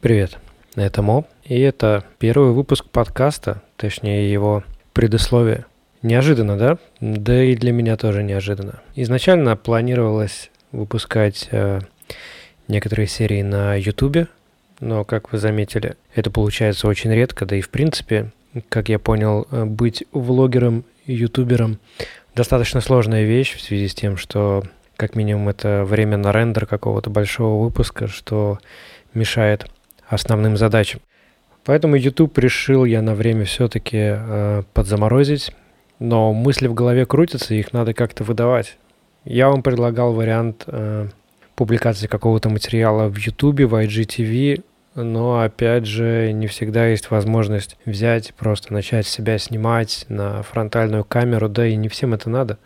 Привет, это Мо, и это первый выпуск подкаста, точнее его предусловие. Неожиданно, да? Да и для меня тоже неожиданно. Изначально планировалось выпускать э, некоторые серии на YouTube, но, как вы заметили, это получается очень редко, да и в принципе, как я понял, э, быть влогером, ютубером достаточно сложная вещь в связи с тем, что как минимум это время на рендер какого-то большого выпуска, что мешает основным задачам. Поэтому YouTube решил я на время все-таки э, подзаморозить, но мысли в голове крутятся, их надо как-то выдавать. Я вам предлагал вариант э, публикации какого-то материала в YouTube, в IGTV, но опять же не всегда есть возможность взять, просто начать себя снимать на фронтальную камеру, да и не всем это надо.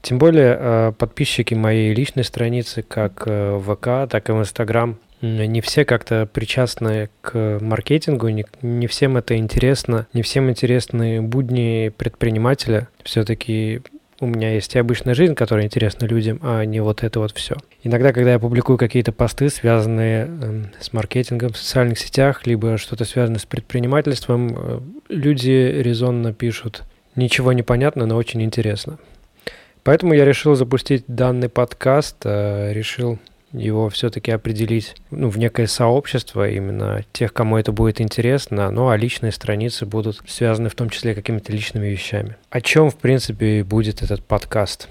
Тем более э, подписчики моей личной страницы, как э, ВК, так и в Инстаграм, не все как-то причастны к маркетингу, не, не всем это интересно, не всем интересны будни предпринимателя. Все-таки у меня есть и обычная жизнь, которая интересна людям, а не вот это вот все. Иногда, когда я публикую какие-то посты, связанные э, с маркетингом в социальных сетях, либо что-то связанное с предпринимательством, э, люди резонно пишут «ничего не понятно, но очень интересно». Поэтому я решил запустить данный подкаст, э, решил его все-таки определить ну, в некое сообщество именно тех, кому это будет интересно, ну а личные страницы будут связаны в том числе какими-то личными вещами. О чем, в принципе, будет этот подкаст?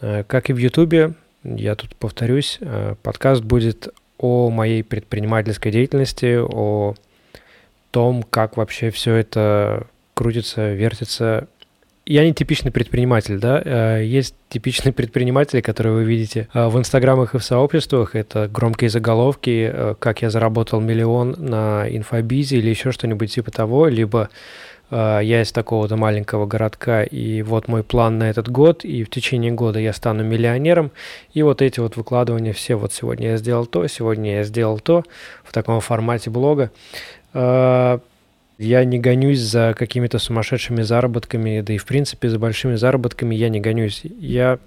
Э, как и в Ютубе, я тут повторюсь, э, подкаст будет о моей предпринимательской деятельности, о том, как вообще все это крутится, вертится я не типичный предприниматель, да. Э, есть типичные предприниматели, которые вы видите э, в инстаграмах и в сообществах. Это громкие заголовки, э, как я заработал миллион на инфобизе или еще что-нибудь типа того, либо я из такого-то маленького городка, и вот мой план на этот год, и в течение года я стану миллионером, и вот эти вот выкладывания все, вот сегодня я сделал то, сегодня я сделал то, в таком формате блога. Я не гонюсь за какими-то сумасшедшими заработками, да и в принципе за большими заработками я не гонюсь. Я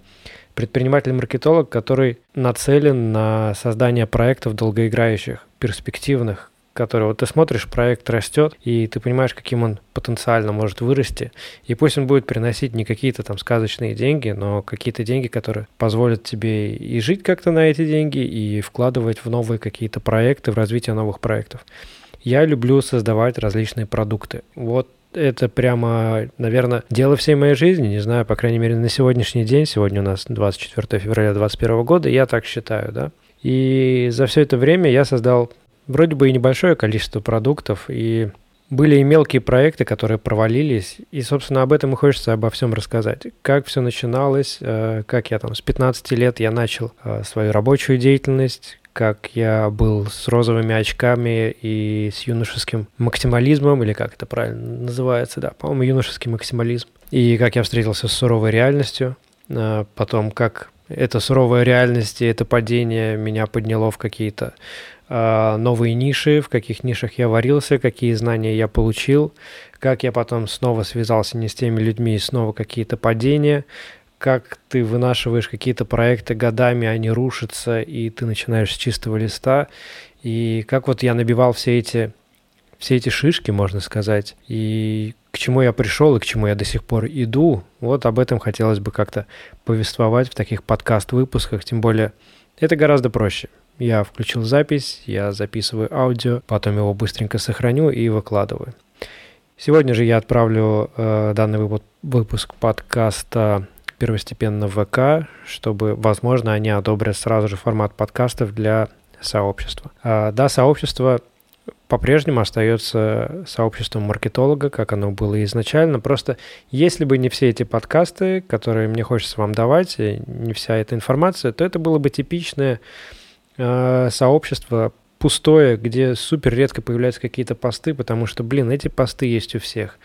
предприниматель-маркетолог, который нацелен на создание проектов долгоиграющих, перспективных, которые вот ты смотришь, проект растет, и ты понимаешь, каким он потенциально может вырасти. И пусть он будет приносить не какие-то там сказочные деньги, но какие-то деньги, которые позволят тебе и жить как-то на эти деньги, и вкладывать в новые какие-то проекты, в развитие новых проектов. Я люблю создавать различные продукты. Вот это прямо, наверное, дело всей моей жизни, не знаю, по крайней мере, на сегодняшний день, сегодня у нас 24 февраля 2021 года, я так считаю, да. И за все это время я создал вроде бы и небольшое количество продуктов, и были и мелкие проекты, которые провалились, и, собственно, об этом и хочется обо всем рассказать. Как все начиналось, э, как я там с 15 лет я начал э, свою рабочую деятельность, как я был с розовыми очками и с юношеским максимализмом, или как это правильно называется, да, по-моему, юношеский максимализм. И как я встретился с суровой реальностью, а потом как эта суровая реальность и это падение меня подняло в какие-то а, новые ниши, в каких нишах я варился, какие знания я получил, как я потом снова связался не с теми людьми и снова какие-то падения, как ты вынашиваешь какие-то проекты годами, они рушатся, и ты начинаешь с чистого листа, и как вот я набивал все эти, все эти шишки, можно сказать, и к чему я пришел и к чему я до сих пор иду, вот об этом хотелось бы как-то повествовать в таких подкаст-выпусках, тем более это гораздо проще. Я включил запись, я записываю аудио, потом его быстренько сохраню и выкладываю. Сегодня же я отправлю э, данный выпуск подкаста первостепенно ВК, чтобы, возможно, они одобрят сразу же формат подкастов для сообщества. А, да, сообщество по-прежнему остается сообществом маркетолога, как оно было изначально. Просто если бы не все эти подкасты, которые мне хочется вам давать, не вся эта информация, то это было бы типичное э, сообщество пустое, где супер редко появляются какие-то посты, потому что, блин, эти посты есть у всех.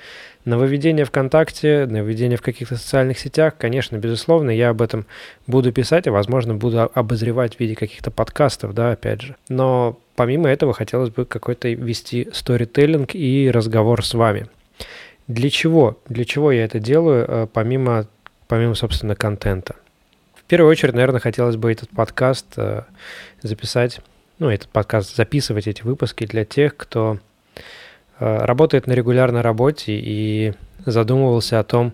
Нововведение ВКонтакте, нововведение в каких-то социальных сетях, конечно, безусловно, я об этом буду писать, и, возможно, буду обозревать в виде каких-то подкастов, да, опять же. Но помимо этого хотелось бы какой-то вести сторителлинг и разговор с вами. Для чего? Для чего я это делаю, э, помимо, помимо собственно, контента? В первую очередь, наверное, хотелось бы этот подкаст э, записать ну, этот подкаст, записывать эти выпуски для тех, кто э, работает на регулярной работе и задумывался о том,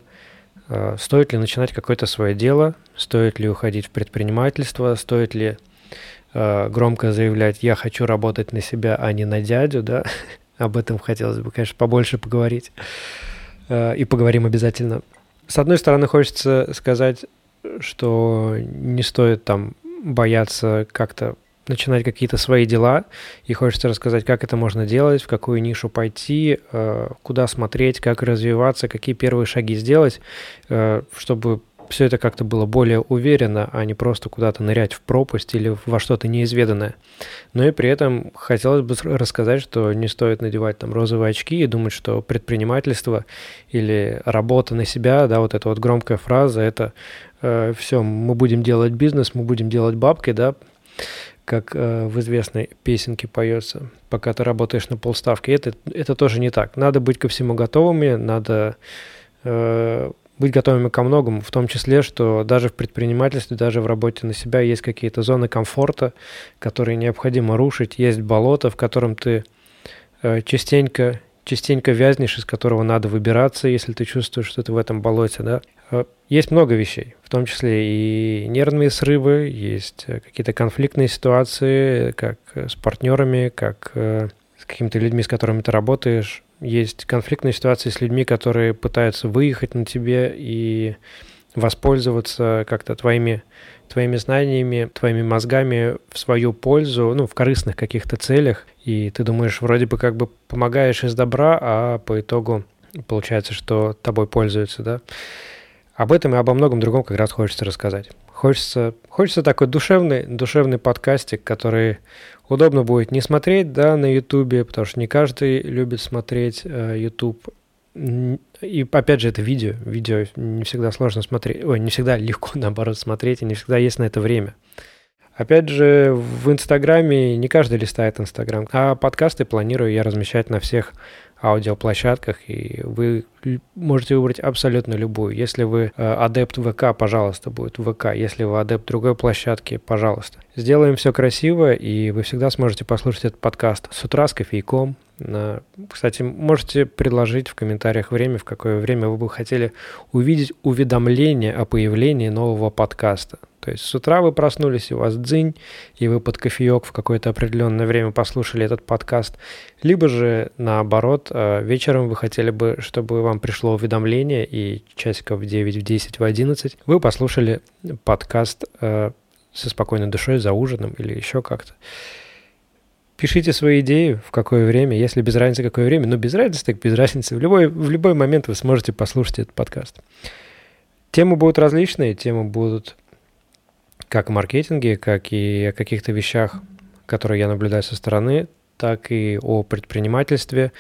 э, стоит ли начинать какое-то свое дело, стоит ли уходить в предпринимательство, стоит ли э, громко заявлять «я хочу работать на себя, а не на дядю», да, об этом хотелось бы, конечно, побольше поговорить. И поговорим обязательно. С одной стороны, хочется сказать, что не стоит там бояться как-то начинать какие-то свои дела, и хочется рассказать, как это можно делать, в какую нишу пойти, э, куда смотреть, как развиваться, какие первые шаги сделать, э, чтобы все это как-то было более уверенно, а не просто куда-то нырять в пропасть или во что-то неизведанное. Но и при этом хотелось бы рассказать, что не стоит надевать там розовые очки и думать, что предпринимательство или работа на себя, да, вот эта вот громкая фраза, это э, все, мы будем делать бизнес, мы будем делать бабки, да, как э, в известной песенке поется, пока ты работаешь на полставки. Это, это тоже не так. Надо быть ко всему готовыми, надо э, быть готовыми ко многому, в том числе, что даже в предпринимательстве, даже в работе на себя есть какие-то зоны комфорта, которые необходимо рушить, есть болото, в котором ты э, частенько, частенько вязнешь, из которого надо выбираться, если ты чувствуешь, что ты в этом болоте, да. Э, есть много вещей, в том числе и нервные срывы, есть э, какие-то конфликтные ситуации, как с партнерами, как с какими-то людьми, с которыми ты работаешь, есть конфликтные ситуации с людьми, которые пытаются выехать на тебе и воспользоваться как-то твоими, твоими знаниями, твоими мозгами в свою пользу, ну, в корыстных каких-то целях. И ты думаешь, вроде бы как бы помогаешь из добра, а по итогу получается, что тобой пользуются, да. Об этом и обо многом другом как раз хочется рассказать. Хочется, хочется такой душевный, душевный подкастик, который удобно будет не смотреть, да, на Ютубе, потому что не каждый любит смотреть э. И опять же, это видео. Видео не всегда сложно смотреть. Ой, не всегда легко, наоборот, смотреть, и не всегда есть на это время. Опять же, в Инстаграме не каждый листает Инстаграм, а подкасты планирую я размещать на всех аудиоплощадках, и вы можете выбрать абсолютно любую. Если вы э, адепт ВК, пожалуйста, будет ВК. Если вы адепт другой площадки, пожалуйста. Сделаем все красиво, и вы всегда сможете послушать этот подкаст с утра с кофейком. Кстати, можете предложить в комментариях время, в какое время вы бы хотели увидеть уведомление о появлении нового подкаста. То есть с утра вы проснулись, и у вас дзынь, и вы под кофеек в какое-то определенное время послушали этот подкаст. Либо же наоборот, э, вечером вы хотели бы, чтобы вам пришло уведомление, и часиков в 9, в 10, в 11 вы послушали подкаст э, со спокойной душой за ужином или еще как-то. Пишите свои идеи, в какое время, если без разницы, какое время, но без разницы, так без разницы. В любой, в любой момент вы сможете послушать этот подкаст. Темы будут различные, темы будут как маркетинге, как и о каких-то вещах, которые я наблюдаю со стороны, так и о предпринимательстве.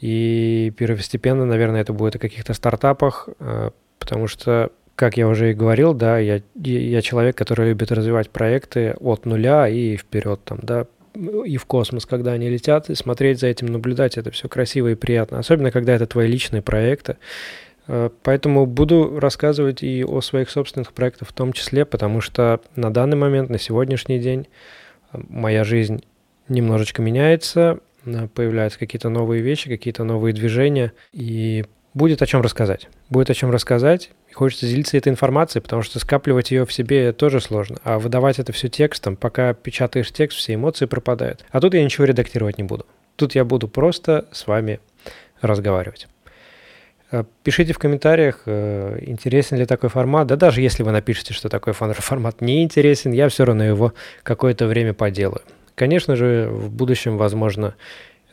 И первостепенно, наверное, это будет о каких-то стартапах, э, потому что, как я уже и говорил, да, я, я человек, который любит развивать проекты от нуля и вперед там, да, и в космос, когда они летят, и смотреть за этим, наблюдать, это все красиво и приятно. Особенно, когда это твои личные проекты. Э, поэтому буду рассказывать и о своих собственных проектах в том числе, потому что на данный момент, на сегодняшний день, э, моя жизнь немножечко меняется, э, появляются какие-то новые вещи, какие-то новые движения, и будет о чем рассказать. Будет о чем рассказать, и хочется делиться этой информацией, потому что скапливать ее в себе тоже сложно, а выдавать это все текстом, пока печатаешь текст, все эмоции пропадают. А тут я ничего редактировать не буду. Тут я буду просто с вами разговаривать. Э, пишите в комментариях, э, интересен ли такой формат. Да даже если вы напишете, что такой формат не интересен, я все равно его какое-то время поделаю. Конечно же, в будущем, возможно,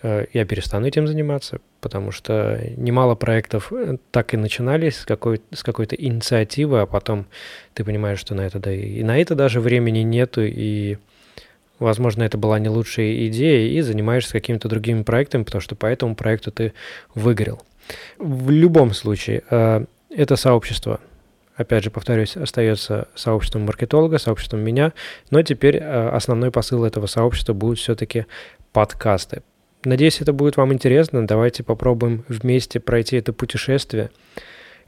э, я перестану этим заниматься, потому что немало проектов так и начинались с, какой- с какой-то инициативы, а потом ты понимаешь, что на это, да, и на это даже времени нету, и возможно, это была не лучшая идея, и занимаешься какими-то другими проектами, потому что по этому проекту ты выгорел. В любом случае, э, это сообщество, опять же, повторюсь, остается сообществом маркетолога, сообществом меня, но теперь э, основной посыл этого сообщества будет все-таки подкасты. Надеюсь, это будет вам интересно. Давайте попробуем вместе пройти это путешествие.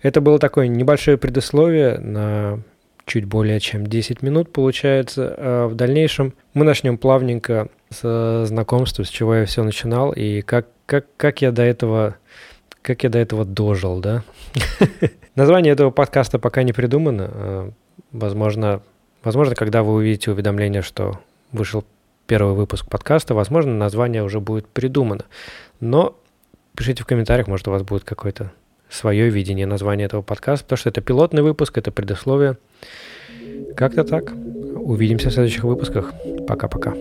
Это было такое небольшое предисловие на чуть более чем 10 минут получается. А в дальнейшем мы начнем плавненько с знакомства, с чего я все начинал и как, как, как я до этого как я до этого дожил, да? Название этого подкаста пока не придумано. А, возможно, возможно, когда вы увидите уведомление, что вышел первый выпуск подкаста, возможно, название уже будет придумано. Но пишите в комментариях, может, у вас будет какое-то свое видение названия этого подкаста, потому что это пилотный выпуск, это предусловие. Как-то так. Увидимся в следующих выпусках. Пока-пока.